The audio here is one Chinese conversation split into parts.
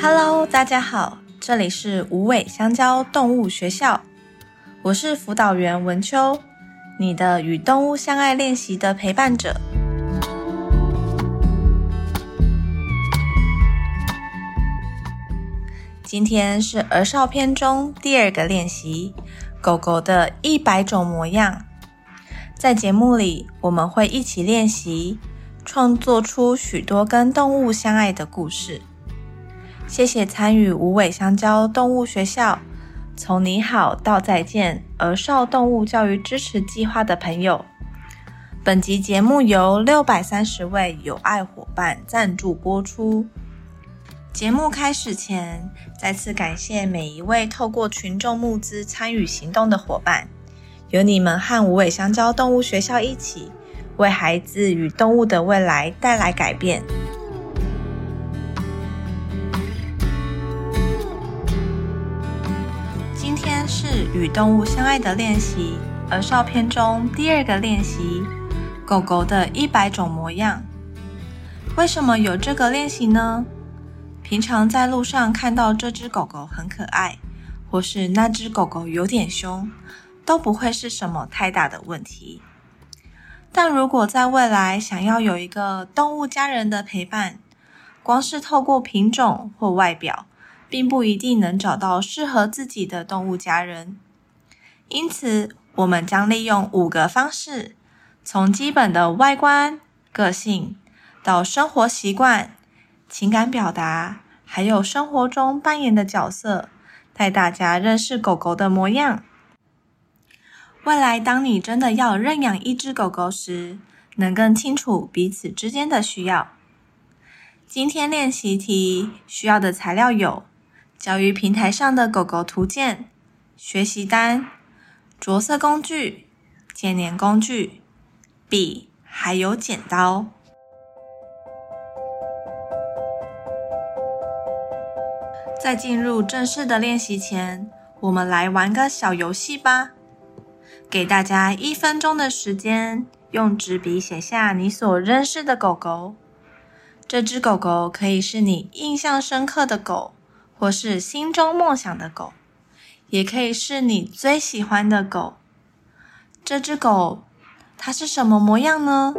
Hello，大家好，这里是无尾香蕉动物学校，我是辅导员文秋，你的与动物相爱练习的陪伴者。今天是儿少篇中第二个练习，狗狗的一百种模样。在节目里，我们会一起练习，创作出许多跟动物相爱的故事。谢谢参与无尾香蕉动物学校“从你好到再见”儿少动物教育支持计划的朋友。本集节目由六百三十位有爱伙伴赞助播出。节目开始前，再次感谢每一位透过群众募资参与行动的伙伴，有你们和无尾香蕉动物学校一起，为孩子与动物的未来带来改变。是与动物相爱的练习，而照片中第二个练习，狗狗的一百种模样。为什么有这个练习呢？平常在路上看到这只狗狗很可爱，或是那只狗狗有点凶，都不会是什么太大的问题。但如果在未来想要有一个动物家人的陪伴，光是透过品种或外表，并不一定能找到适合自己的动物家人。因此，我们将利用五个方式，从基本的外观、个性，到生活习惯。情感表达，还有生活中扮演的角色，带大家认识狗狗的模样。未来，当你真的要认养一只狗狗时，能更清楚彼此之间的需要。今天练习题需要的材料有：教育平台上的狗狗图鉴、学习单、着色工具、剪黏工具、笔，还有剪刀。在进入正式的练习前，我们来玩个小游戏吧。给大家一分钟的时间，用纸笔写下你所认识的狗狗。这只狗狗可以是你印象深刻的狗，或是心中梦想的狗，也可以是你最喜欢的狗。这只狗，它是什么模样呢？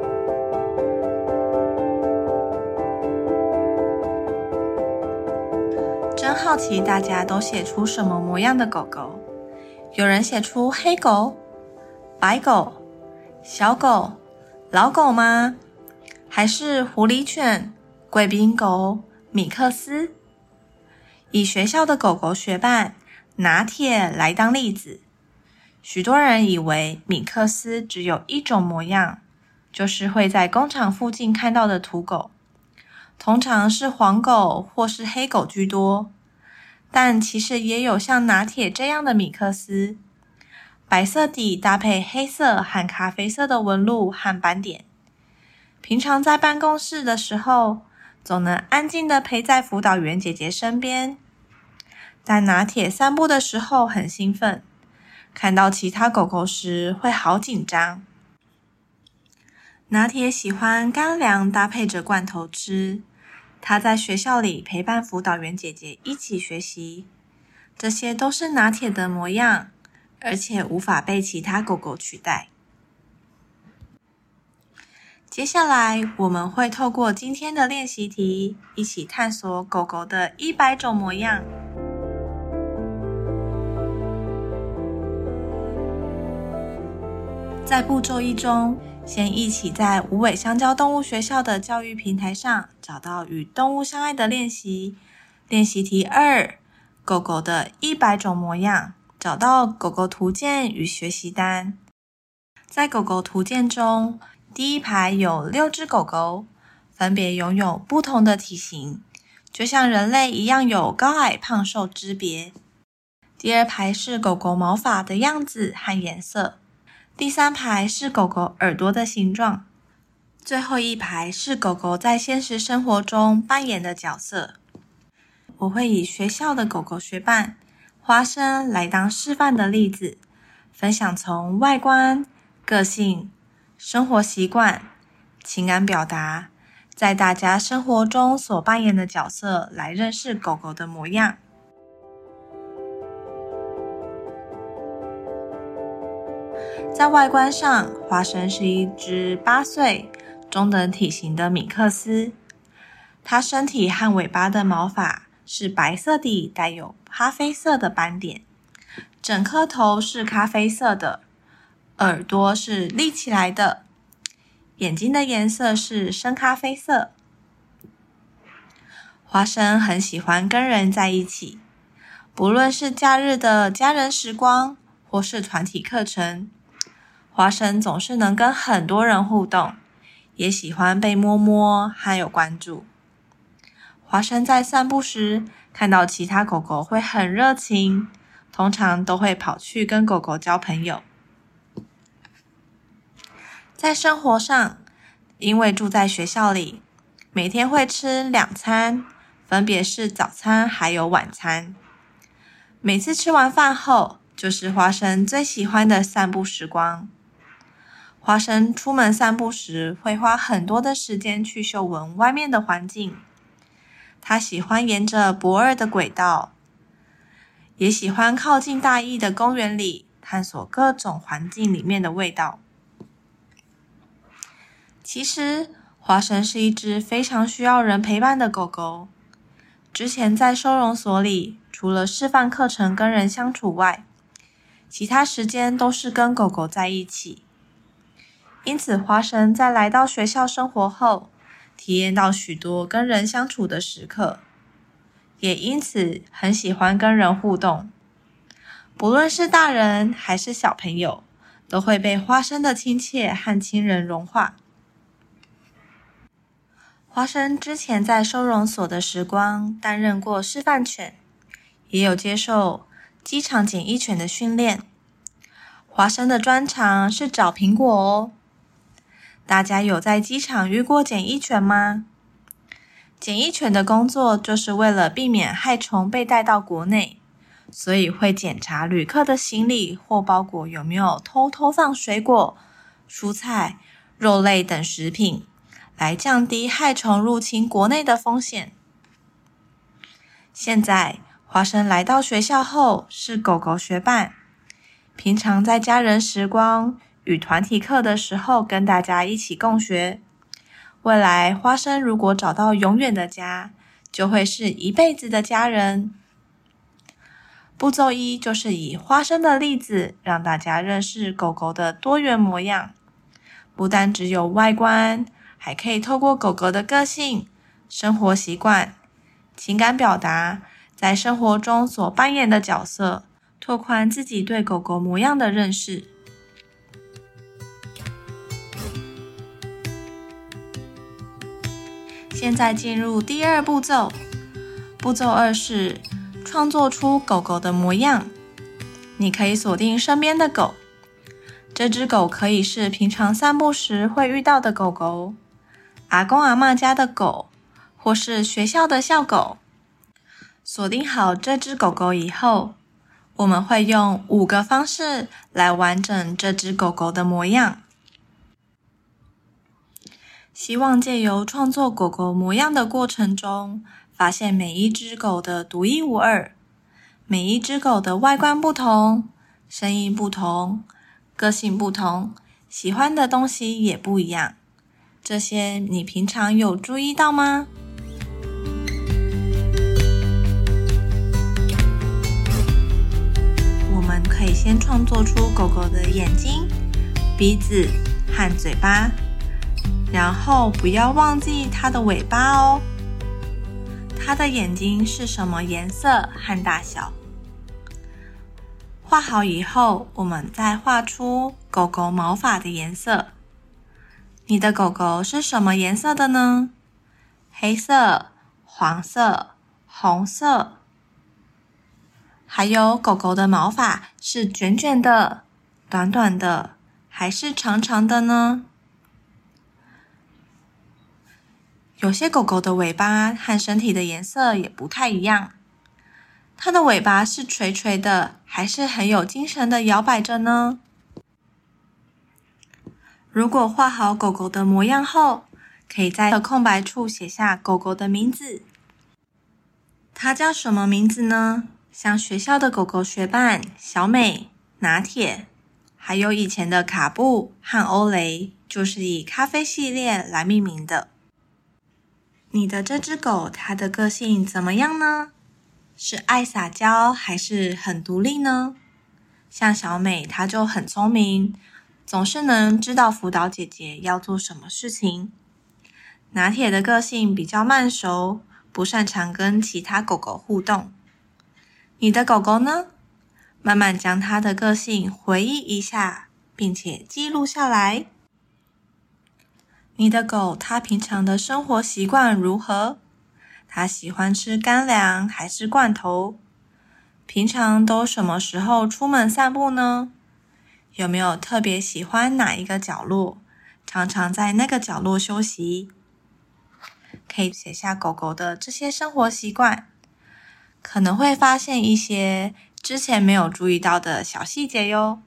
真好奇，大家都写出什么模样的狗狗？有人写出黑狗、白狗、小狗、老狗吗？还是狐狸犬、贵宾狗、米克斯？以学校的狗狗学伴拿铁来当例子，许多人以为米克斯只有一种模样，就是会在工厂附近看到的土狗。通常是黄狗或是黑狗居多，但其实也有像拿铁这样的米克斯，白色底搭配黑色和咖啡色的纹路和斑点。平常在办公室的时候，总能安静的陪在辅导员姐姐身边，但拿铁散步的时候很兴奋，看到其他狗狗时会好紧张。拿铁喜欢干粮搭配着罐头吃。他在学校里陪伴辅导员姐姐一起学习，这些都是拿铁的模样，而且无法被其他狗狗取代。接下来，我们会透过今天的练习题，一起探索狗狗的一百种模样。在步骤一中，先一起在无尾香蕉动物学校的教育平台上找到与动物相爱的练习。练习题二：狗狗的一百种模样。找到狗狗图鉴与学习单。在狗狗图鉴中，第一排有六只狗狗，分别拥有不同的体型，就像人类一样有高矮胖瘦之别。第二排是狗狗毛发的样子和颜色。第三排是狗狗耳朵的形状，最后一排是狗狗在现实生活中扮演的角色。我会以学校的狗狗学伴花生来当示范的例子，分享从外观、个性、生活习惯、情感表达、在大家生活中所扮演的角色来认识狗狗的模样。在外观上，花生是一只八岁、中等体型的米克斯。它身体和尾巴的毛发是白色底，带有咖啡色的斑点。整颗头是咖啡色的，耳朵是立起来的，眼睛的颜色是深咖啡色。花生很喜欢跟人在一起，不论是假日的家人时光，或是团体课程。花生总是能跟很多人互动，也喜欢被摸摸，还有关注。花生在散步时看到其他狗狗会很热情，通常都会跑去跟狗狗交朋友。在生活上，因为住在学校里，每天会吃两餐，分别是早餐还有晚餐。每次吃完饭后，就是花生最喜欢的散步时光。花生出门散步时，会花很多的时间去嗅闻外面的环境。他喜欢沿着驳二的轨道，也喜欢靠近大义的公园里，探索各种环境里面的味道。其实，花生是一只非常需要人陪伴的狗狗。之前在收容所里，除了示范课程跟人相处外，其他时间都是跟狗狗在一起。因此，花生在来到学校生活后，体验到许多跟人相处的时刻，也因此很喜欢跟人互动。不论是大人还是小朋友，都会被花生的亲切和亲人融化。华生之前在收容所的时光，担任过示范犬，也有接受机场检疫犬的训练。华生的专长是找苹果哦。大家有在机场遇过检疫犬吗？检疫犬的工作就是为了避免害虫被带到国内，所以会检查旅客的行李或包裹有没有偷偷放水果、蔬菜、肉类等食品，来降低害虫入侵国内的风险。现在花生来到学校后是狗狗学伴，平常在家人时光。与团体课的时候，跟大家一起共学。未来花生如果找到永远的家，就会是一辈子的家人。步骤一就是以花生的例子，让大家认识狗狗的多元模样。不但只有外观，还可以透过狗狗的个性、生活习惯、情感表达，在生活中所扮演的角色，拓宽自己对狗狗模样的认识。现在进入第二步骤，步骤二是创作出狗狗的模样。你可以锁定身边的狗，这只狗可以是平常散步时会遇到的狗狗，阿公阿嬷家的狗，或是学校的校狗。锁定好这只狗狗以后，我们会用五个方式来完整这只狗狗的模样。希望借由创作狗狗模样的过程中，发现每一只狗的独一无二，每一只狗的外观不同，声音不同，个性不同，喜欢的东西也不一样。这些你平常有注意到吗？我们可以先创作出狗狗的眼睛、鼻子和嘴巴。然后不要忘记它的尾巴哦。它的眼睛是什么颜色和大小？画好以后，我们再画出狗狗毛发的颜色。你的狗狗是什么颜色的呢？黑色、黄色、红色。还有狗狗的毛发是卷卷的、短短的，还是长长的呢？有些狗狗的尾巴和身体的颜色也不太一样，它的尾巴是垂垂的，还是很有精神的摇摆着呢？如果画好狗狗的模样后，可以在空白处写下狗狗的名字。它叫什么名字呢？像学校的狗狗学伴小美、拿铁，还有以前的卡布和欧雷，就是以咖啡系列来命名的。你的这只狗，它的个性怎么样呢？是爱撒娇，还是很独立呢？像小美，她就很聪明，总是能知道辅导姐姐要做什么事情。拿铁的个性比较慢熟，不擅长跟其他狗狗互动。你的狗狗呢？慢慢将它的个性回忆一下，并且记录下来。你的狗它平常的生活习惯如何？它喜欢吃干粮还是罐头？平常都什么时候出门散步呢？有没有特别喜欢哪一个角落？常常在那个角落休息？可以写下狗狗的这些生活习惯。可能会发现一些之前没有注意到的小细节哟。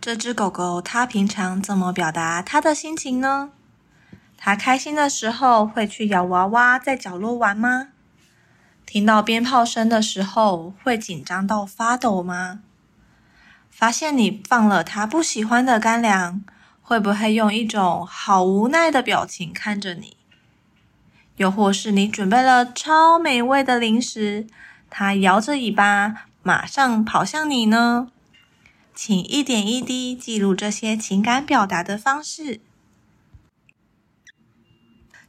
这只狗狗它平常怎么表达它的心情呢？它开心的时候会去咬娃娃，在角落玩吗？听到鞭炮声的时候会紧张到发抖吗？发现你放了它不喜欢的干粮，会不会用一种好无奈的表情看着你？又或是你准备了超美味的零食，它摇着尾巴马上跑向你呢？请一点一滴记录这些情感表达的方式。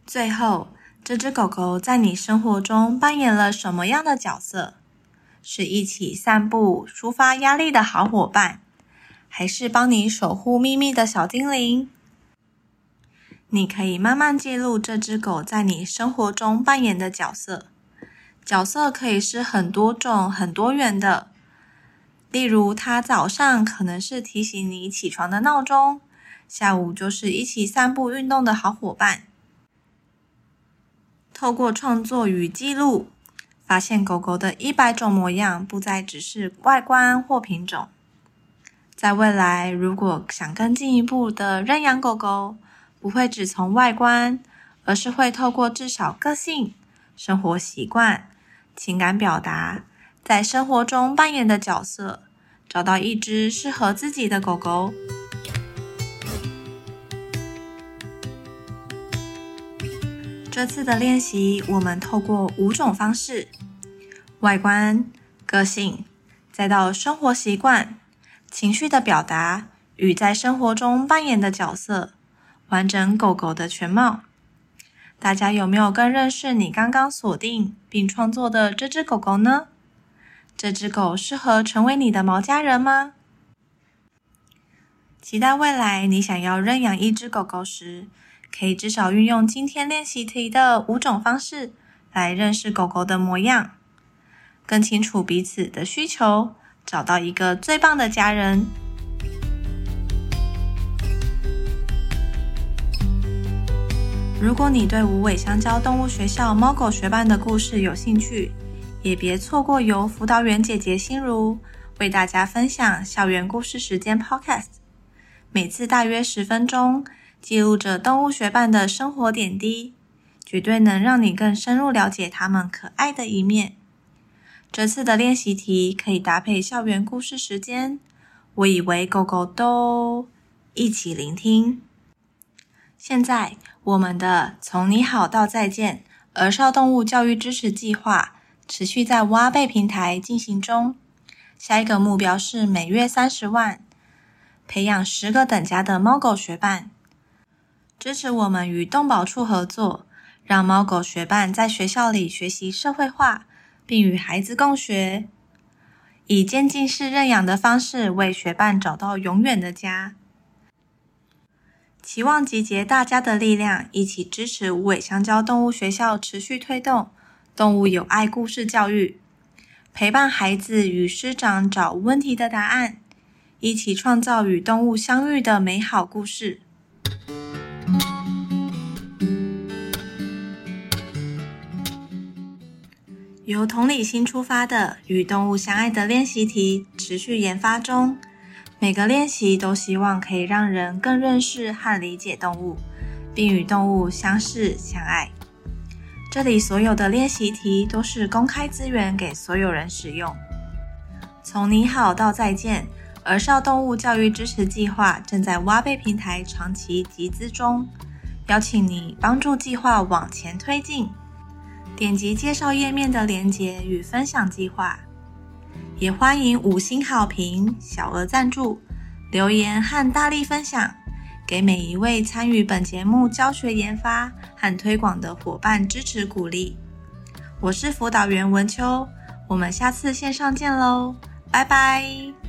最后，这只狗狗在你生活中扮演了什么样的角色？是一起散步、抒发压力的好伙伴，还是帮你守护秘密的小精灵？你可以慢慢记录这只狗在你生活中扮演的角色，角色可以是很多种、很多元的。例如，它早上可能是提醒你起床的闹钟，下午就是一起散步运动的好伙伴。透过创作与记录，发现狗狗的一百种模样，不再只是外观或品种。在未来，如果想更进一步的认养狗狗，不会只从外观，而是会透过至少个性、生活习惯、情感表达，在生活中扮演的角色，找到一只适合自己的狗狗。这次的练习，我们透过五种方式：外观、个性，再到生活习惯、情绪的表达与在生活中扮演的角色。完整狗狗的全貌，大家有没有更认识你刚刚锁定并创作的这只狗狗呢？这只狗适合成为你的毛家人吗？期待未来你想要认养一只狗狗时，可以至少运用今天练习题的五种方式来认识狗狗的模样，更清楚彼此的需求，找到一个最棒的家人。如果你对无尾香蕉动物学校猫狗学伴的故事有兴趣，也别错过由辅导员姐姐心如为大家分享校园故事时间 Podcast，每次大约十分钟，记录着动物学伴的生活点滴，绝对能让你更深入了解它们可爱的一面。这次的练习题可以搭配校园故事时间，我以为狗狗都一起聆听。现在，我们的从你好到再见儿少动物教育支持计划持续在挖贝平台进行中。下一个目标是每月三十万，培养十个等家的猫狗学伴。支持我们与动保处合作，让猫狗学伴在学校里学习社会化，并与孩子共学，以渐进式认养的方式为学伴找到永远的家。期望集结大家的力量，一起支持无尾香蕉动物学校持续推动动物友爱故事教育，陪伴孩子与师长找问题的答案，一起创造与动物相遇的美好故事。由同理心出发的与动物相爱的练习题持续研发中。每个练习都希望可以让人更认识和理解动物，并与动物相识相爱。这里所有的练习题都是公开资源，给所有人使用。从你好到再见，儿少动物教育支持计划正在挖贝平台长期集资中，邀请你帮助计划往前推进。点击介绍页面的连接与分享计划，也欢迎五星好评、小额赞助、留言和大力分享，给每一位参与本节目教学研发和推广的伙伴支持鼓励。我是辅导员文秋，我们下次线上见喽，拜拜。